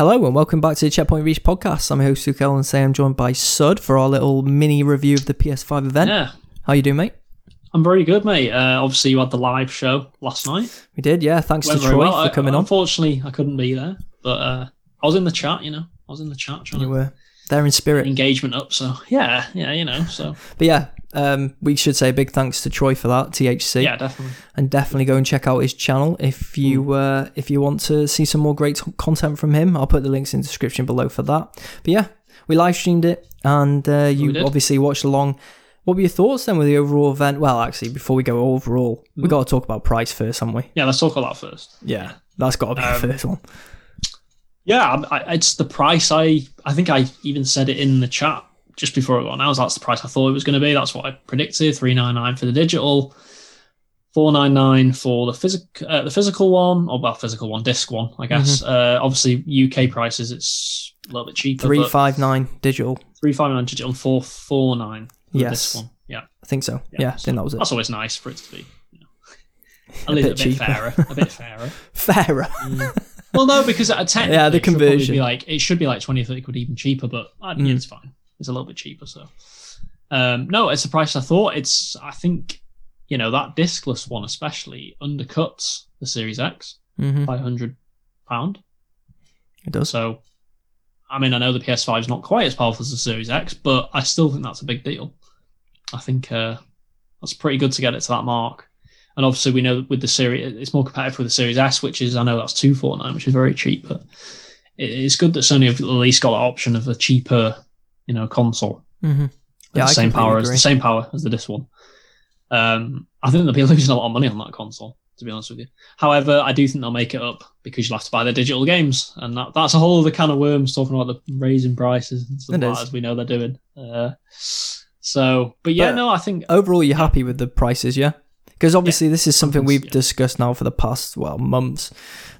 Hello and welcome back to the Checkpoint Reach podcast. I'm your host Sukel and say I'm joined by Sud for our little mini review of the PS5 event. Yeah, How you doing, mate? I'm very good, mate. Uh, obviously, you had the live show last night. We did, yeah. Thanks Went to Troy well. for coming I, on. Unfortunately, I couldn't be there, but uh, I was in the chat. You know, I was in the chat trying You were there in spirit. engagement up. So yeah, yeah, you know. So But yeah, um, we should say a big thanks to Troy for that, THC. yeah, definitely. and definitely go and check out his channel if you Hmm. uh, if you want to see some more great content from him. I'll put the links in the description below for that. But yeah, we live streamed it, and uh, you obviously watched along. What were your thoughts then with the overall event? Well, actually, before we go overall, we Hmm. got to talk about price first, haven't we? Yeah, let's talk about that first. Yeah, that's got to be Um, the first one. Yeah, I, I, it's the price. I I think I even said it in the chat just before it got announced. That's the price I thought it was going to be. That's what I predicted. Three nine nine for the digital, four nine nine for the physical uh, the physical one, or well, physical one, disc one, I guess. Uh, obviously, UK prices it's a little bit cheaper. Three five nine digital. three five nine digital and four four nine. For Yes. this one. Yeah, I think so. Yeah, I think that was it. That's always nice for it to be. You know, A a, little bit bit, cheaper. fairer. A bit fairer. Fairer. Well, no, because uh, technically, Yeah, the it should conversion. Be like it should be like twenty or thirty quid even cheaper, but uh, Mm. it's fine. It's a little bit cheaper. So, um, no, it's the price I thought. It's I think you know that discless one especially undercuts the Series X hmm by hundred pound. It does. So, I mean, I know the PS5 is not quite as powerful as the Series X, but I still think that's a big deal. I think uh, that's pretty good to get it to that mark. And obviously, we know with the Series, it's more competitive with the Series S, which is I know that's two four nine, which is very cheap. But it's good that Sony have at least got the option of a cheaper, you know, console. hmm with Yeah, I the same completely power as the same power as the this one. Um, I think they'll be losing a lot of money on that console, to be honest with you. However, I do think they'll make it up because you'll have to buy the digital games, and that, that's a whole other can of worms talking about the raising prices and stuff like that, as we know they're doing. Uh, so, but yeah, But- no, I think overall you're happy with the prices yeah because obviously this is something we've yeah. discussed now for the past well months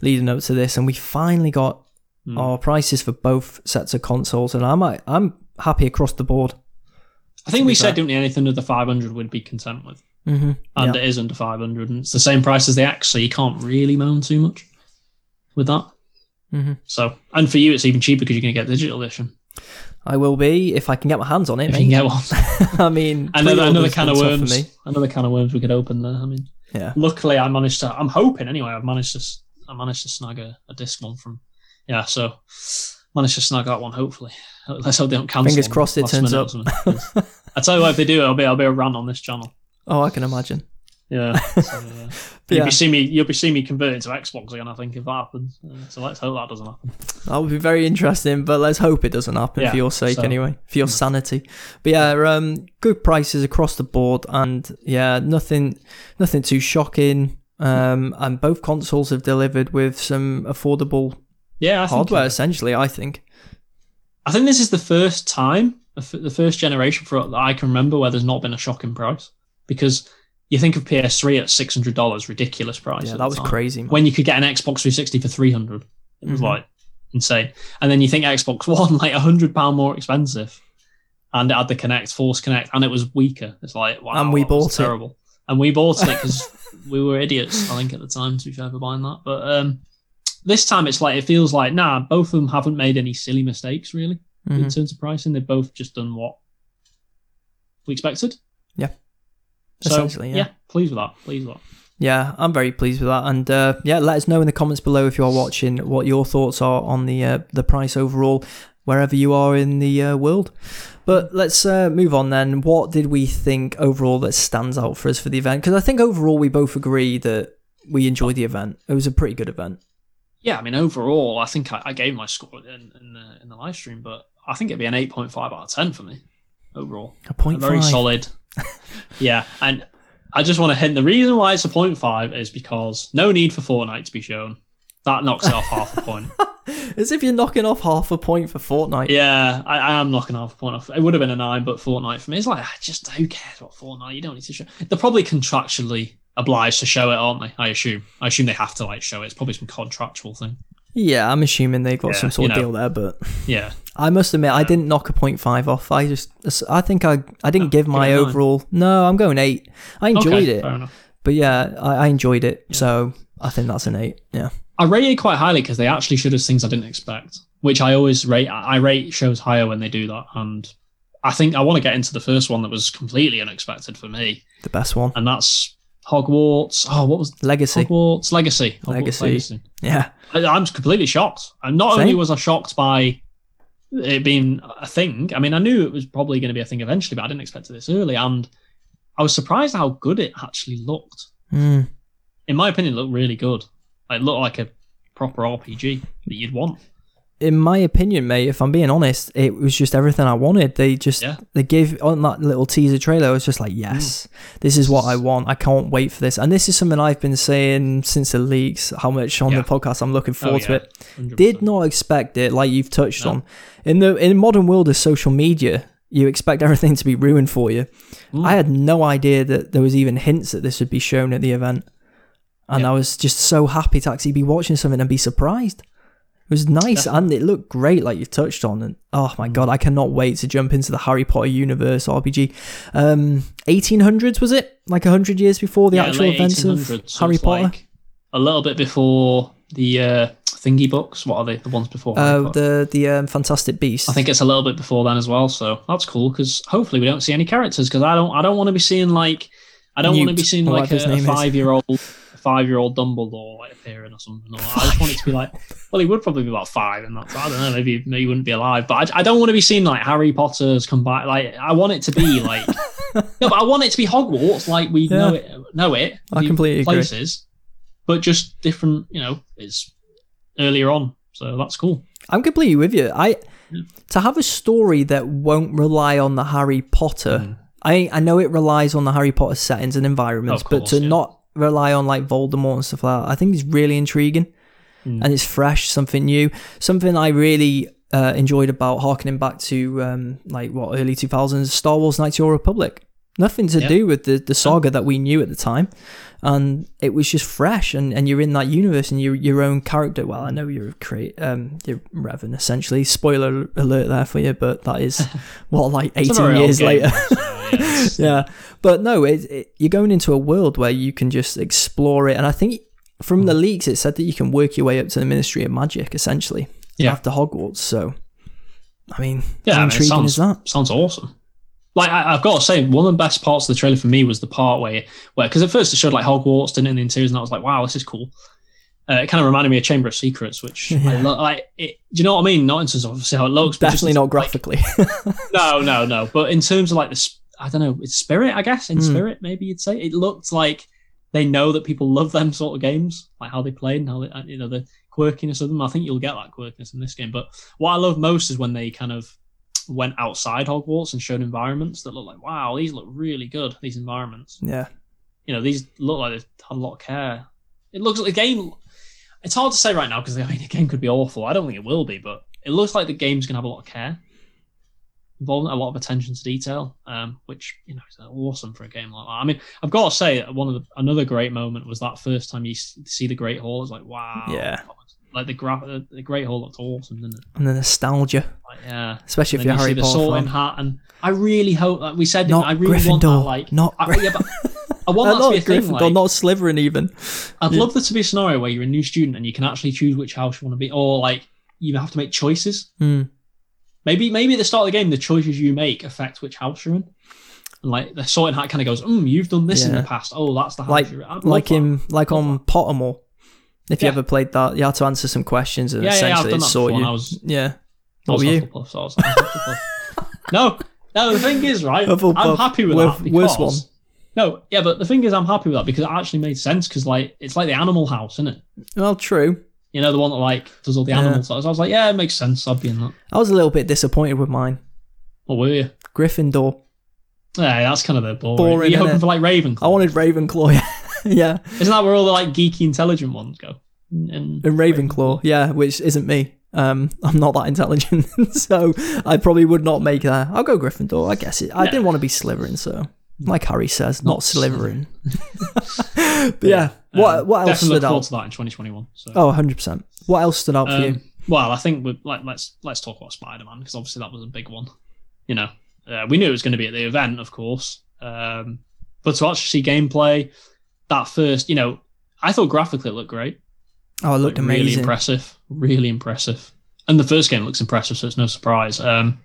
leading up to this and we finally got Hmm. our prices for both sets of consoles and i'm i'm happy across the board I think we said didn't we, anything under 500 would be content with, mm-hmm. and yeah. it is under 500, and it's the same price as the X, so you can't really moan too much with that. Mhm. So, and for you, it's even cheaper because you're going to get digital edition. I will be if i can get my hands on it If mate. you can get one. i mean another, another can of been tough for worms. me. Another can of worms we could open there. I mean, yeah luckily I managed to. I'm hoping anyway. I've managed to. I managed to snag a, a disc one from. Yeah, so managed to snag that one. Hopefully, let's hope they don't cancel. Fingers crossed it turns up. I tell you what, if they do, I'll be I'll be a rant on this channel. oh i can imagine Yeah. So. But You'll yeah. be seeing me. You'll be seeing me converted to Xbox again. I think if that happens. Uh, so let's hope that doesn't happen. that would be very interesting but let's hope it doesn't happen Yeah, for your sake so- anyway for your sanity but yeah um good prices across the board and yeah nothing nothing too shocking um and both consoles have delivered with some affordable Yeah, I think hardware essentially i think I think this is the first time, the the first generation for that I can remember where there's not been a shocking price. Because you think of PS3 at six hundred dollars, ridiculous price. yeah that was time. crazy man. When you could get an Xbox 360 for three hundred, it was Mhm. like insane. And then you think Xbox One like a hundred pound more expensive, and it had the Kinect, Force Kinect, and it was weaker. It's like wow, And we bought it. terrible. And we bought it because we were idiots, I think, at the time. To be fair, for buying that, but um, this time it's like it feels like nah, both of them haven't made any silly mistakes really in Mhm. terms of pricing. They've both just done what we expected. Yeah. So, Essentially, yeah. Pleased with that. Pleased with that. yeah i'm very pleased with that and uh yeah let us know in the comments below if you are watching what your thoughts are on the uh, the price overall wherever you are in the uh, world but let's uh, move on then what did we think overall that stands out for us for the event because i think overall we both agree that we enjoyed the event it was a pretty good event Yeah, I mean, overall, I think I, I gave my score in, in the in the live stream, but I think it'd be an eight point five out of ten for me overall. a point Very five. solid. yeah, and I just want to hint the reason why it's a point five is because no need for Fortnite to be shown. That knocks it off half a point. as if you're knocking off half a point for fortnite Yeah, I, I am knocking half a point off. It would have been a nine, but Fortnite for me is like ah, just who cares about Fortnite? You don't need to show. They're probably contractually obliged to show it, aren't they? I assume. I assume they have to like show it. It's probably some contractual thing. yeah i'm assuming they've got Yeah, some sort you of know. deal there but Yeah, I must admit, I didn't knock a point five off. I just, I think I, I didn't Oh, give my give it a nine. overall. No, I'm going eight. I enjoyed okay, it, but yeah, I, I enjoyed it. So I think that's an eight. Yeah, I rate it quite highly because they actually showed us things I didn't expect. which I always rate. I rate shows higher when they do that, and I think I want to get into the first one that was completely unexpected for me, The best one. and that's Hogwarts. Oh, what was Legacy. Hogwarts Legacy? Hogwarts Legacy. Legacy. Yeah. I, I'm completely shocked. And not Same. only was I shocked by it being a thing, I mean, I knew it was probably going to be a thing eventually, but I didn't expect it this early. And I was surprised how good it actually looked. Mm. In my opinion, it looked really good. It looked like a proper RPG that you'd want. In my opinion, mate, if I'm being honest, it was just everything I wanted. They just Yeah. they gave on that little teaser trailer. I was just like, yes, this is what I want. I can't wait for this. And this is something I've been saying since the leaks. How much on Yeah. the podcast I'm looking forward to yeah. it. 100%. Did not expect it, like you've touched No. on. In the in the modern world of social media, you expect everything to be ruined for you. Mm. I had no idea that there was even hints that this would be shown at the event, and. I was just so happy to actually be watching something and be surprised. It was nice and it looked great, like you've touched on. And oh my god, I cannot wait to jump into the Harry Potter universe RPG. Um, 1800s was it? Like hundred years before the Yeah, actual events of so Harry Potter. like a little bit before the uh, thingy books. What are they? The ones before? Harry uh, Potter? the the um, Fantastic Beasts. I think it's a little bit before then as well. So that's cool because hopefully we don't see any characters because I don't I don't want to be seeing like I don't want to be seeing like a, name five year old five year old Dumbledore like appearing or something. Or I just want it to be like well he would probably be about five and that's I don't know maybe maybe he wouldn't be alive but I, I don't want to be seen like Harry Potter's come back like I want it to be like no but I want it to be Hogwarts like we Yeah. know it know it I completely agree. places but just different you know it's earlier on so that's cool. I'm completely with you. I Yeah. to have a story that won't rely on the Harry Potter. Mm. I I know it relies on the Harry Potter settings and environments, Of but to yeah. not rely on like Voldemort and stuff like that, I think it's really intriguing, Mm. and it's fresh, something new, something I really. Uh, enjoyed about harkening back to um, like what early 2000s Star Wars Knights of the Old Republic. Nothing to Yeah. do with the, the saga that we knew at the time, and it was just fresh. And, and you're in that universe and you're your own character. Well, I know you're create um you're Revan essentially. Spoiler alert there for you, but that is what like 18 years later. yeah, but no, it, it, you're going into a world where you can just explore it, and I think from Hmm. the leaks it said that you can work your way up to the Ministry of Magic essentially Yeah. after Hogwarts. So, I mean, Yeah, how I mean, intriguing sounds, is that? sounds awesome. Like I, I've got to say, one of the best parts of the trailer for me was the part where, where because at first it showed like Hogwarts didn't it, in the interiors, and I was like, wow, this is cool. Uh, it kind of reminded me of Chamber of Secrets, which I Yeah. lo- like. It, do you know what I mean? Not in terms of obviously how it looks, Definitely in- not like- graphically. no, no, no. But in terms of like the, I don't know, it's spirit, I guess. In Hmm. spirit, maybe you'd say it looked like they know that people love them sort of games, like how they play and how they, uh, you know, the quirkiness of them. I think you'll get that quirkiness in this game. But what I love most is when they kind of went outside Hogwarts and showed environments that look like, wow, these look really good. These environments, yeah, you know, these look like they've had a lot of care. It looks like the game. It's hard to say right now because I mean, the game could be awful. I don't think it will be, but it looks like the game's gonna have a lot of care involved a lot of attention to detail, um, which you know is awesome for a game like that. I mean, I've got to say one of the another great moment was that first time you see the Great Hall. It's like wow, Yeah. like the gra- the, the Great Hall looked awesome, didn't it? and the nostalgia, Like, yeah, especially if And you're you Harry the Potter sorting fan. hat, and I really hope that we said Not I really want that like not I, yeah, but I want Uh, that not to be a thing. Like, not Slytherin even. I'd Yeah. love there to be a scenario where you're a new student and you can actually choose which house you want to be, or like you have to make choices. Hmm. Maybe maybe at the start of the game, the choices you make affect which house you're in. And like the sorting hat kind of goes, mm, you've done this in the past. Oh, that's the house Like you're in. Like that. in like on Pottermore. If you Yeah. ever played that, you had to answer some questions and Yeah, yeah, yeah, essentially it that sort you. was, yeah. What were you? Hufflepuff, so I was, I was Hufflepuff. no, no. The thing is, right? Hufflepuff, I'm happy with worth- that because worst one. no, yeah, but the thing is, I'm happy with that because it actually made sense because like it's like the Animal House, isn't it? Well, true. You know, the one that like does all the Yeah. animals. So I was like, yeah, it makes sense. I'd be in that. I was a little bit disappointed with mine. What were you? Gryffindor. Yeah, that's kind of the boring. Boring, you hoping innit? for like Ravenclaw? I wanted Ravenclaw. yeah, yeah. Isn't that where all the like geeky, intelligent ones go? And, and Ravenclaw. Yeah, which isn't me. Um, I'm not that intelligent, so I probably would not make that. I'll go Gryffindor. I guess it. I Yeah. didn't want to be Slytherin, so like Harry says, not, Not Slytherin. but yeah, what Um, what else stood out? to that in 2021. So. Oh, 100 percent. What else stood out for you? Um, well, I think we like let's let's talk about Spider Man because obviously that was a big one. You know, uh, we knew it was going to be at the event, of course, um, but to actually see gameplay, that first, you know, I thought graphically it looked great. Oh, it looked Like, Really impressive. Really impressive. and the first game looks impressive, so it's no surprise. Um,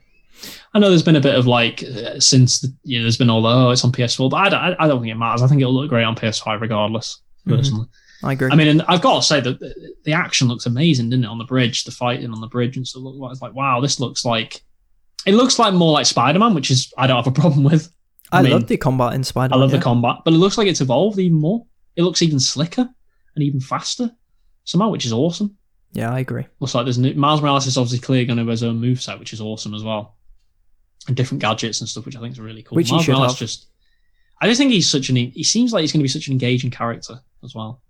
I know there's been a bit of like uh, since the, you know there's been all the, oh it's on PS4, but I don't, I don't think it matters. I think it'll look great on PS5 regardless. Mhm. Personally, I agree. I mean, and I've got to say that the, the action looks amazing, didn't it? On the bridge, the fighting on the bridge and stuff. Look like it's like wow, this looks like it looks like more like Spider Man, which is I don't have a problem with. I, I mean, love the combat in Spider. Man. I love the combat, but it looks like it's evolved even more. It looks even slicker and even faster somehow, which is awesome. Yeah, I agree. Looks like there's new, Miles Morales is obviously clearly going to have his own moveset, which is awesome as well, and different gadgets and stuff, which I think is really cool. Which Miles Morales just, I just think he's such an. He seems like he's going to be such an engaging character as well,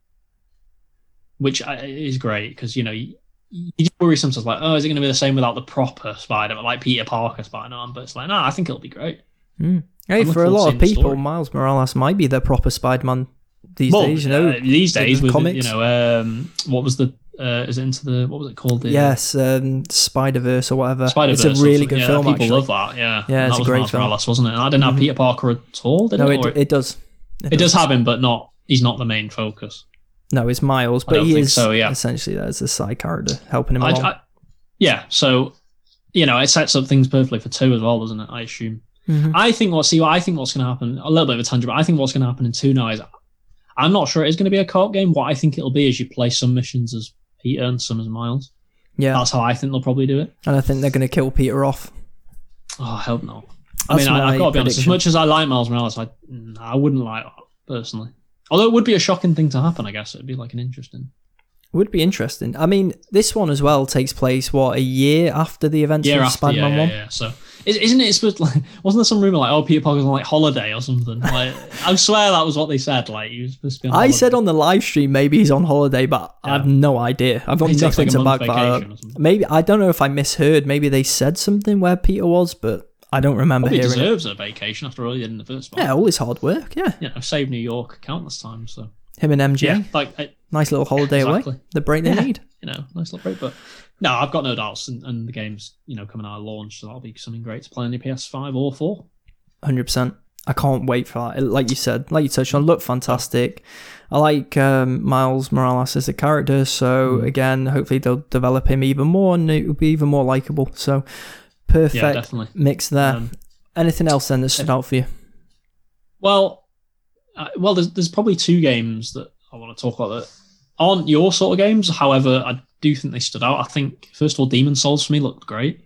which is great because you know you, you worry sometimes like, oh, is it going to be the same without the proper Spider-Man, like Peter Parker Spider-Man? But it's like, no, I think it'll be great. Hey, I'm for a lot of to seeing the people. Miles Morales might be the proper Spider-Man these Well, days. You know, uh, these days the with comics. you know, um, what was the uh, is it into the what was it called? The, yes, um, Spider Verse or whatever. Spider-verse, it's a really good yeah, film. People actually. love that. Yeah, Yeah, it's that a great film. Morales, wasn't it? And I didn't have Mhm. Peter Parker at all. Did No, it? it, it does. it does have him, but not. He's not the main focus. No, it's Miles, but he is so, yeah. essentially there as a side character helping him I, along. I, yeah, so you know, it sets up things perfectly for two as well, doesn't it? I assume. Mhm. I think what see, I think what's going to happen. A little bit of a tangent, but I think what's going to happen in two now is, I'm not sure it is going to be a co-op game. What I think it'll be is you play some missions as And some as Miles. Yeah, That's how I think they'll probably do it. and I think they're going to kill Peter off. Oh, I hope not. I That's mean, I, I've got to be honest. As much as I like Miles Morales, I I wouldn't like that personally. Although it would be a shocking thing to happen, I guess it'd be like an interesting. Would be interesting. I mean, this one as well takes place what a year after the events year of Spider-Man yeah, One. yeah. yeah. So isn't it supposed to, like? Wasn't there some rumor like, oh, Peter Parker's on like holiday or something? Like, I swear that was what they said. Like, he was supposed to be. On I holiday. said on the live stream maybe he's on holiday, but Yeah. I've no idea. I've got He takes, nothing like, to back that up. vacation or something. Maybe I don't know if I misheard. Maybe they said something where Peter was, but I don't remember Probably hearing it. deserves a vacation after all he did in the first one. Yeah, all his hard work. Yeah, You know, saved New York countless times. So him and MJ, yeah, like I, nice little holiday exactly. away. The break they Yeah. need. you know, nice little break. But no, I've got no doubts, and, and the game's you know coming out of launch, so that'll be something great to play on your PS5 or four. Hundred percent. I can't wait for that. Like you said, like you touched on, look fantastic. I like um, Miles Morales as a character, so Mm. again, hopefully they'll develop him even more, and it will be even more likable. So perfect Yeah, definitely. mix there. Um, Anything else then that stood out for you? Well, uh, well, there's there's probably two games that I want to talk about that aren't your sort of games. However, I do think they stood out. I think first of all, Demon's Souls for me looked great.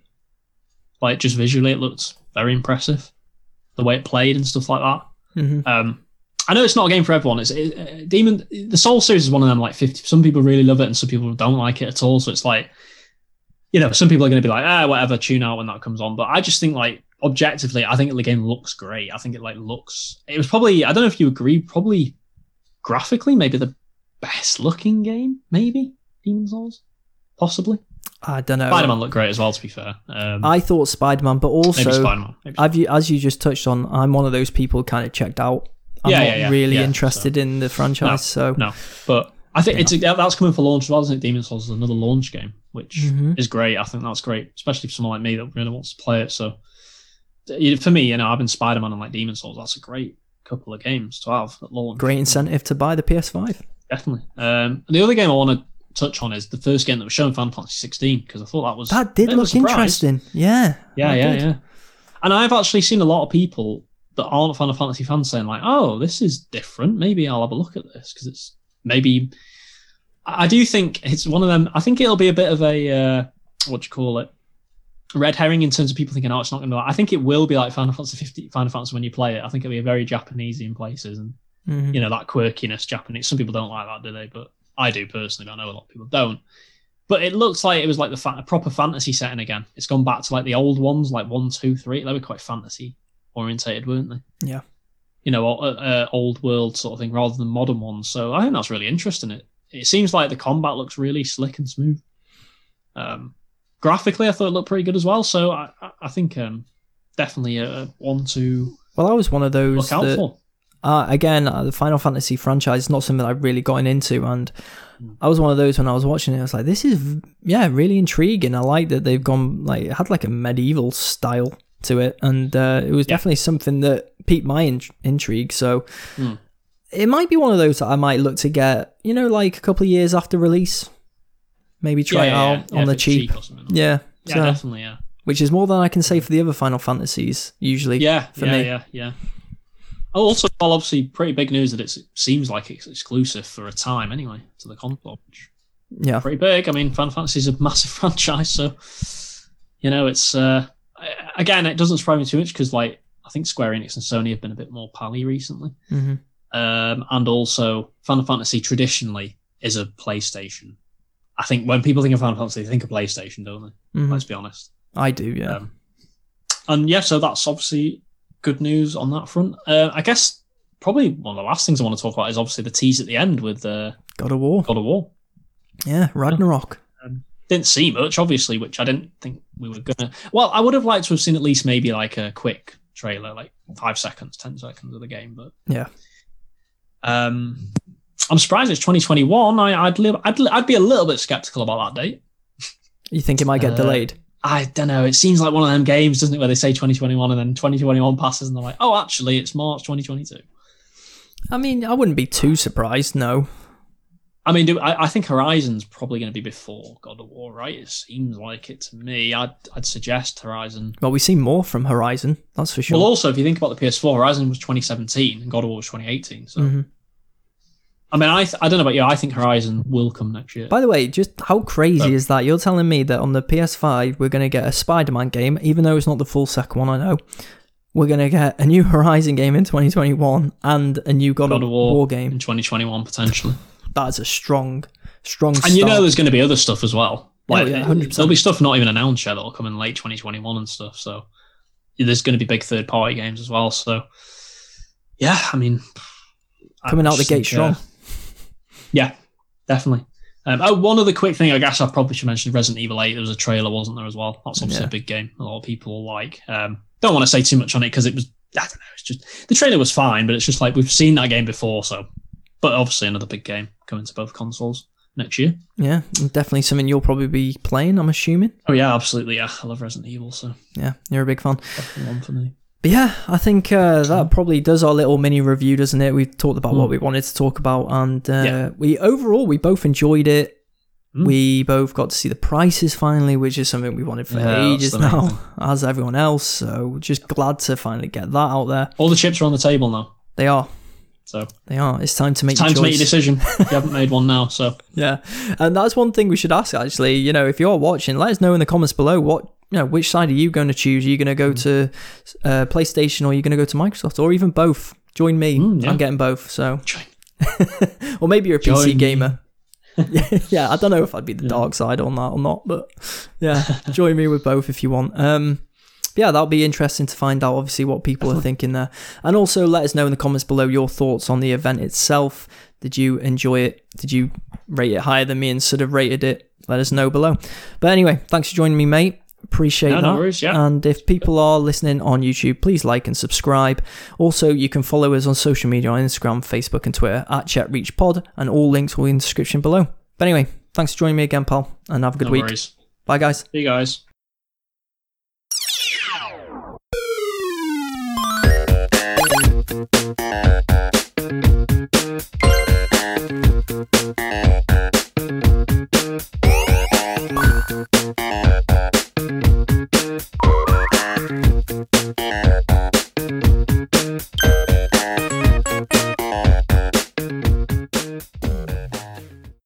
Like just visually, it looked very impressive. The way it played and stuff like that. hmm Um, I know it's not a game for everyone. It's it, uh, Demon. The Soul series is one of them. Like fifty, some people really love it, and some people don't like it at all. So it's like, you know, some people are going to be like, ah, whatever, tune out when that comes on. But I just think like objectively, I think the game looks great. I think it like looks. It was probably. I don't know if you agree. Probably graphically, maybe the best looking game. Maybe Demon's Souls, possibly. I don't know. Spider Man looked great as well. To be fair, um, I thought Spider Man, but also Spider Man. I've as you just touched on, I'm one of those people kind of checked out. I'm Yeah, not yeah, yeah, really yeah, interested in the franchise, so No, but I think it's that's coming for launch as well, isn't it? Demon's Souls is another launch game, which Mhm. is great. I think that's great, especially for someone like me that really wants to play it. So for me, you know, I've been Spider Man and like Demon's Souls. That's a great couple of games to have at launch. great incentive to buy the PS5. definitely. Um, the other game I want to touch on is the first game that was shown, Final Fantasy 16, because I thought that was That did look interesting. Yeah. Yeah, yeah, did. yeah. And I've actually seen a lot of people that aren't Final Fantasy fans saying like, "Oh, this is different. Maybe I'll have a look at this because it's maybe." I do think it's one of them. I think it'll be a bit of a uh, what do you call it, red herring in terms of people thinking, "Oh, it's not going to." I think it will be like Final Fantasy 50, Final Fantasy when you play it. I think it'll be very Japanesey in places, and Mhm. you know that quirkiness Japanese. Some people don't like that, do they? But I do personally. But I know a lot of people don't. But it looks like it was like the fa- proper fantasy setting again. It's gone back to like the old ones, like one, two, three. They were quite fantasy orientated, weren't they? Yeah. You know, uh, uh, old world sort of thing rather than modern ones. So I think that's really interesting. It it seems like the combat looks really slick and smooth. Um, graphically, I thought it looked pretty good as well. So I, I- I think um, definitely a one to Well, I was one of those look out that, for. Uh, again, uh, the Final Fantasy franchise is not something that I've really gotten into, and Mm. I was one of those when I was watching it. I was like, "This is yeah, really intriguing." I like that they've gone like it had like a medieval style to it, and uh, it was Yeah. definitely something that piqued my in- intrigue. So Mm. it might be one of those that I might look to get, you know, like a couple of years after release. maybe try it out yeah, on the cheap. or. Yeah, yeah, so- definitely, yeah, which is more than I can say for the other Final Fantasies usually. yeah, for yeah, me. yeah, yeah. Oh, also, well, obviously, pretty big news that it seems like it's exclusive for a time anyway to the console. Which Yeah, pretty big. I mean, Final Fantasy is a massive franchise, so you know, it's uh, again, it doesn't surprise me too much because, like, I think Square Enix and Sony have been a bit more pally recently, hmm um, and also Final Fantasy traditionally is a PlayStation. I think when people think of Final Fantasy, they think of PlayStation, don't they? hmm Let's be honest. I do. Yeah, Um, and yeah, so that's obviously good news on that front. Uh, I guess probably one of the last things I want to talk about is obviously the tease at the end with uh, God of War. God of War. Yeah, Ragnarok. Didn't see much, obviously, which I didn't think we were gonna. Well, I would have liked to have seen at least maybe like a quick trailer, like five seconds, ten seconds of the game. But Yeah. um, I'm surprised it's 2021. I, I'd, li- I'd li- I'd be a little bit skeptical about that date. You think it might get Uh, delayed? I don't know. It seems like one of them games, doesn't it, where they say 2021 and then 2021 passes and they're like, oh, actually, it's March 2022. I mean, I wouldn't be too surprised. No. I mean, do, I, I think Horizon's probably going to be before God of War, right? It seems like it to me. I'd, I'd suggest Horizon. Well, we see more from Horizon. That's for sure. Well, also, if you think about the PS4, Horizon was 2017 and God of War was 2018. So, Mhm. I mean, I, th- I don't know about you. I think Horizon will come next year. By the way, just how crazy But- is that? You're telling me that on the PS5 we're going to get a Spider-Man game, even though it's not the full second one. I know. We're going to get a new Horizon game in 2021 and a new God, God of of War, game in 2021 potentially. That's a strong, strong. And you know, there's going to be other stuff as well. Oh, yeah, 100%. there'll be stuff not even announced yet that'll come in late 2021 and stuff. So there's going to be big third party games as well. So yeah, I mean, I coming out the gate think, strong. uh, yeah, definitely. Um, oh, one other quick thing, I guess I probably should mention Resident Evil 8. There was a trailer, wasn't there, as well? That's obviously Yeah. a big game. A lot of people like. Um, don't want to say too much on it because it was, I don't know, it's just, the trailer was fine, but it's just like we've seen that game before. So, but obviously another big game coming to both consoles next year. yeah, definitely something you'll probably be playing. I'm assuming. Oh, yeah, absolutely. Yeah, I love Resident Evil, so Yeah, you're a big fan. one for me. But yeah, I think uh, that probably does our little mini review, doesn't it? We've talked about what Mm. we wanted to talk about, and uh, Yeah. we overall we both enjoyed it. Mm. We both got to see the prices finally, which is something we wanted for Yeah, ages now, thing. as everyone else. So just glad to finally get that out there. All the chips are on the table now. They are, So they are. It's time to make time your to make your decision. you haven't made one now, so Yeah, and that's one thing we should ask. Actually, you know, if you're watching, let us know in the comments below what you know. Which side are you going to choose? Are you going to go to uh, PlayStation or are you going to go to Microsoft or even both? Join me. Mm, yeah. I'm getting both. So, or maybe you're a Join PC me. gamer. yeah, I don't know if I'd be the Yeah. dark side on that or not, but yeah, join me with both if you want. Um, yeah, that'll be interesting to find out. Obviously, what people are thinking there, and also let us know in the comments below your thoughts on the event itself. Did you enjoy it? Did you rate it higher than me and sort of rated it? Let us know below. But anyway, thanks for joining me, mate. Appreciate No, that. no worries, yeah. And if people are listening on YouTube, please like and subscribe. Also, you can follow us on social media on Instagram, Facebook, and Twitter at ChatReachPod, and all links will be in the description below. But anyway, thanks for joining me again, pal, and have a good no week. worries. Bye, guys. See you guys.